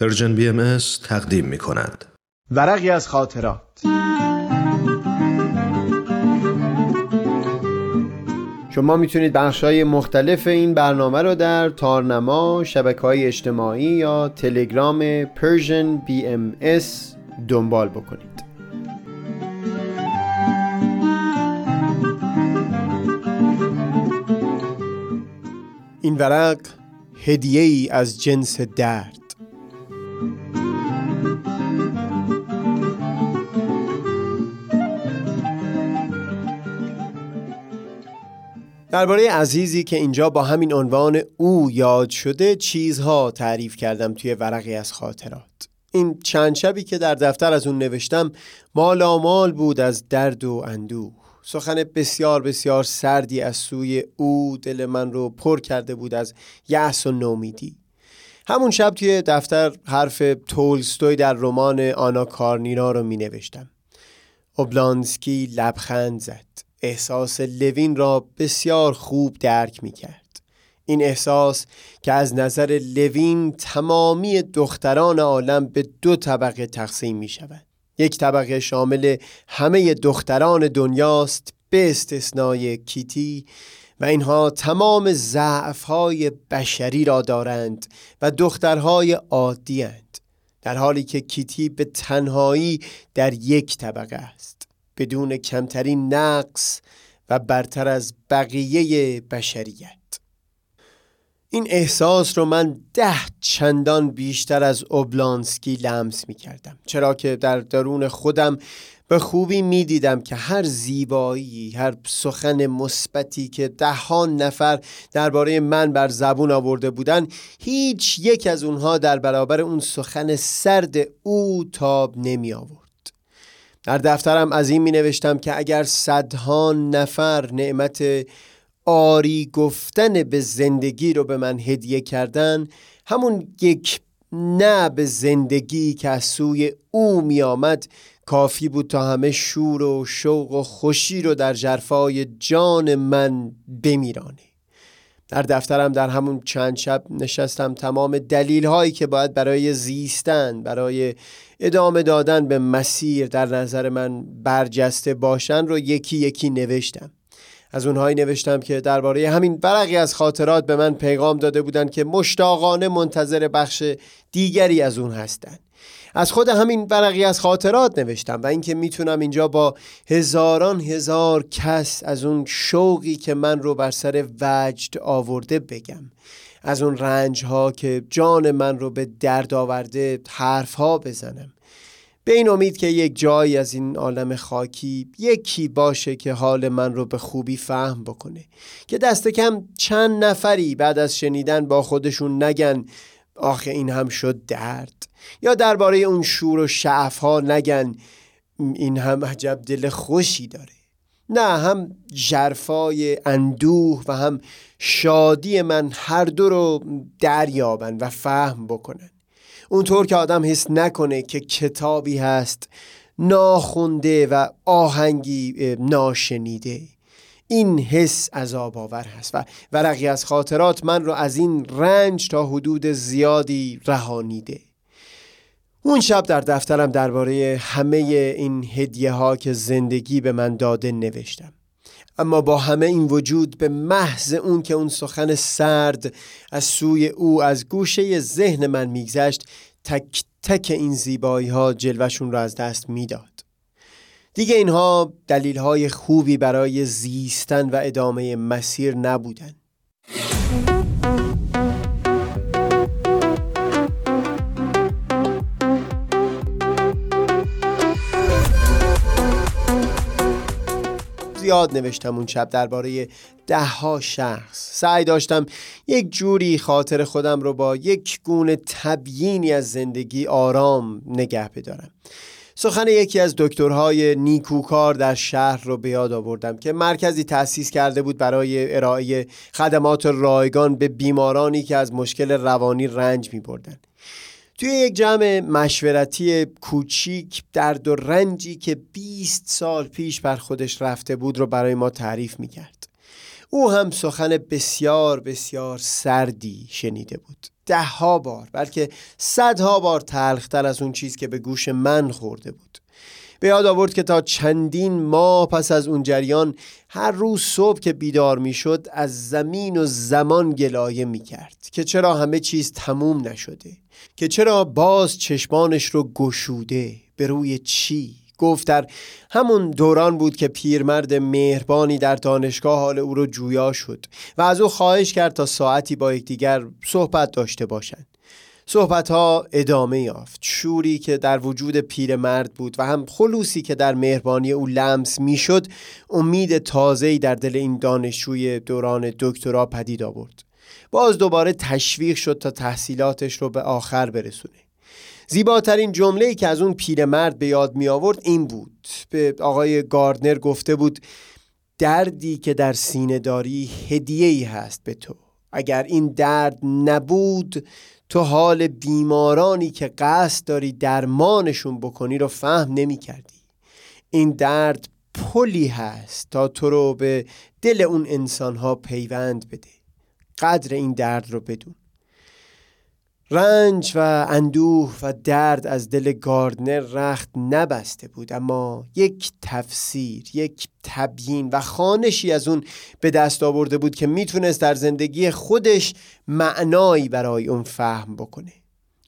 Persian BMS تقدیم می کند. ورقی از خاطرات. شما می‌تونید بخش های مختلف این برنامه رو در تارنما، شبکه های اجتماعی یا تلگرام Persian BMS دنبال بکنید. این ورق هدیه ای از جنس درد. درباره عزیزی که اینجا با همین عنوان او یاد شده چیزها تعریف کردم توی ورقی از خاطرات. این چند شبی که در دفتر از اون نوشتم مال بود از درد و اندوه. سخن بسیار بسیار سردی از سوی او دل من رو پر کرده بود از یأس و نومیدی. همون شب توی دفتر حرف تولستوی در رمان آنا کارنینا رو می نوشتم. اوبلانسکی لبخند زد. احساس لوین را بسیار خوب درک می کرد این احساس که از نظر لوین تمامی دختران عالم به دو طبقه تقسیم می شود یک طبقه شامل همه دختران دنیاست به استثنای کیتی و اینها تمام ضعفهای بشری را دارند و دخترهای عادی هند در حالی که کیتی به تنهایی در یک طبقه است. بدون کمترین نقص و برتر از بقیه بشریت. این احساس رو من ده چندان بیشتر از اوبلانسکی لمس می کردم چرا که در درون خودم به خوبی می دیدم که هر زیبایی هر سخن مثبتی که دهان نفر درباره من بر زبون آورده بودن هیچ یک از اونها در برابر اون سخن سرد او تاب نمی آورد در دفترم از این می نوشتم که اگر صدها نفر نعمت آری گفتن به زندگی رو به من هدیه کردن همون یک نه به زندگی که از سوی او می آمد کافی بود تا همه شور و شوق و خوشی رو در جرفای جان من بمیرانه. در دفترم در همون چند شب نشستم. تمام دلیل هایی که باید برای زیستن برای ادامه دادن به مسیر در نظر من برجسته باشن رو یکی یکی نوشتم. از اونهایی نوشتم که درباره همین برقی از خاطرات به من پیغام داده بودند که مشتاقانه منتظر بخش دیگری از اون هستند. از خود همین برقی از خاطرات نوشتم و اینکه می‌تونم اینجا با هزاران هزار کس از اون شوقی که من رو بر سر وجد آورده بگم. از اون رنج ها که جان من رو به درد آورده حرف ها بزنم. به این امید که یک جایی از این عالم خاکی یکی باشه که حال من رو به خوبی فهم بکنه. که دست کم چند نفری بعد از شنیدن با خودشون نگن آخه این هم شد درد. یا درباره اون شور و شعف ها نگن این هم عجب دل خوشی داره. نه هم جرفای اندوه و هم شادی من هر دو رو دریابن و فهم بکنن. اونطور که آدم حس نکنه که کتابی هست ناخونده و آهنگی ناشنیده. این حس عذاب آور هست و ورقی از خاطرات من رو از این رنج تا حدود زیادی رهانیده. اون شب در دفترم درباره همه این هدیه ها که زندگی به من داده نوشتم. اما با همه این وجود به محض اون که اون سخن سرد از سوی او از گوشه ذهن من میگذشت تک تک این زیبایی ها جلوشون را از دست می‌داد. دیگه اینها دلیل های خوبی برای زیستن و ادامه مسیر نبودن. زیاد نوشتم اون شب درباره ده ها شخص. سعی داشتم یک جوری خاطر خودم رو با یک گونه تبیینی از زندگی آرام نگه بدارم. سخن یکی از دکترهای نیکوکار در شهر رو به یاد آوردم که مرکزی تأسیس کرده بود برای ارائه خدمات رایگان به بیمارانی که از مشکل روانی رنج می بردن. توی یک جمع مشورتی کوچیک درد و رنجی که 20 سال پیش بر خودش رفته بود رو برای ما تعریف می کرد. او هم سخن بسیار بسیار سردی شنیده بود ده ها بار بلکه صدها بار تلختر از اون چیز که به گوش من خورده بود. به یاد آورد که تا چندین ماه پس از اون جریان هر روز صبح که بیدار می‌شد از زمین و زمان گلایه می کرد که چرا همه چیز تموم نشده که چرا باز چشمانش رو گشوده به روی چی؟ گفت در همون دوران بود که پیرمرد مهربانی در دانشگاه حال او رو جویا شد و از او خواهش کرد تا ساعتی با یکدیگر صحبت داشته باشند. صحبت ها ادامه یافت. شوری که در وجود پیرمرد بود و هم خلوصی که در مهربانی او لمس می‌شد امید تازه‌ای در دل این دانشجوی دوران دکترا پدید آورد. باز دوباره تشویق شد تا تحصیلاتش رو به آخر برسونه. زیباترین جمله که از اون پیرمرد به یاد می آورد این بود. به آقای گاردنر گفته بود دردی که در سینه داری هدیه ای هست به تو. اگر این درد نبود تو حال بیمارانی که قصد داری درمانشون بکنی رو فهم نمی کردی این درد پلی هست تا تو رو به دل اون انسان ها پیوند بده. قدر این درد رو بدون. رنج و اندوه و درد از دل گاردنر رخت نبسته بود اما یک تفسیر یک تبیین و خانشی از اون به دست آورده بود که می‌تونست در زندگی خودش معنایی برای اون فهم بکنه.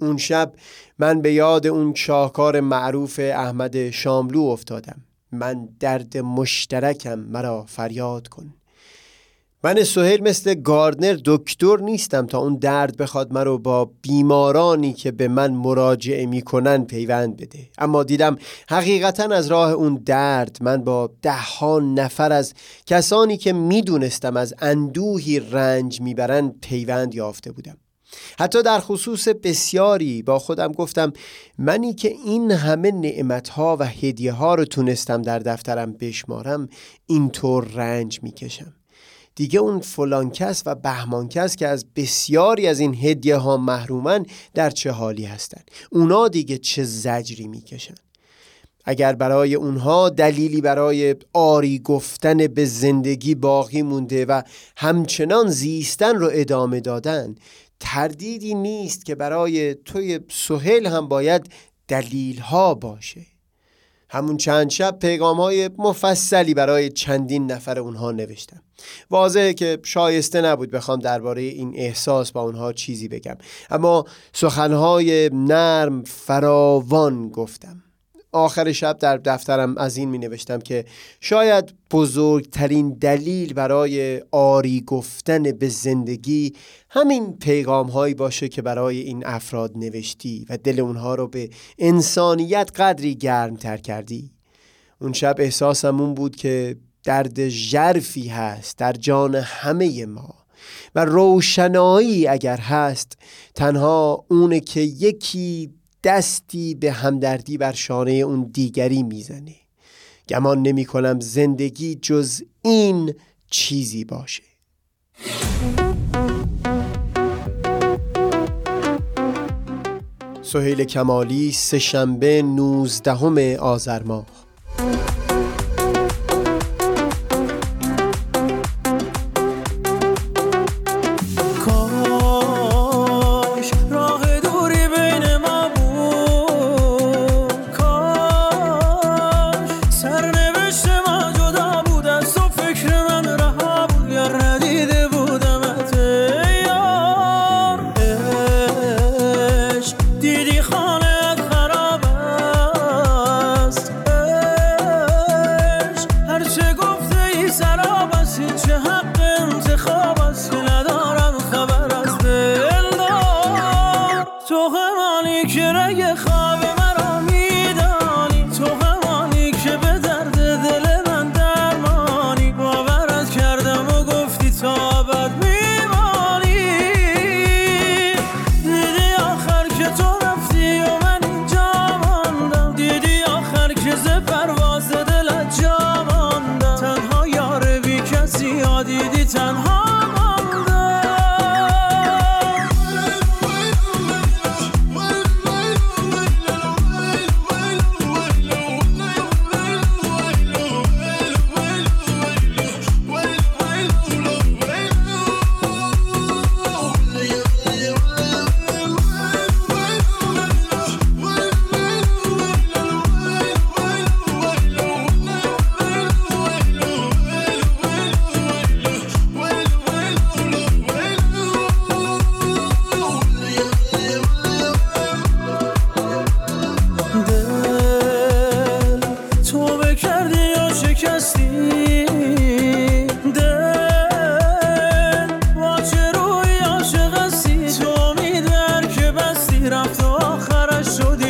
اون شب من به یاد اون شاهکار معروف احمد شاملو افتادم. من درد مشترکم مرا فریاد کن. من سهیل مثل گاردنر دکتر نیستم تا اون درد بخواد مرا با بیمارانی که به من مراجعه می‌کنن پیوند بده. اما دیدم حقیقتا از راه اون درد من با ده ها نفر از کسانی که می‌دونستم از اندوهی رنج می‌برن پیوند یافته بودم. حتی در خصوص بسیاری با خودم گفتم منی که این همه نعمتها و هدیه ها رو تونستم در دفترم بشمارم اینطور رنج می‌کشم. دیگه اون فلان کس و بهمان کس که از بسیاری از این هدیه ها محرومن در چه حالی هستن. اونا دیگه چه زجری می‌کشن. اگر برای اونها دلیلی برای آری گفتن به زندگی باقی مونده و همچنان زیستن رو ادامه دادن تردیدی نیست که برای توی سهل هم باید دلیل ها باشه. همون چند شب پیغام های مفصلی برای چندین نفر اونها نوشتم. واضحه که شایسته نبود بخوام درباره این احساس با اونها چیزی بگم. اما سخنهای نرم فراوان گفتم. آخر شب در دفترم از این می نوشتم که شاید بزرگترین دلیل برای آری گفتن به زندگی همین پیغام هایی باشه که برای این افراد نوشتی و دل اونها رو به انسانیت قدری گرم تر کردی. اون شب احساسم اون بود که درد ژرفی هست در جان همه ما و روشنایی اگر هست تنها اونه که یکی دستی به همدردی بر شانه اون دیگری می‌زنه گمان نمی کنم زندگی جز این چیزی باشه. سهیل کمالی سهشنبه 19 آذر ماه.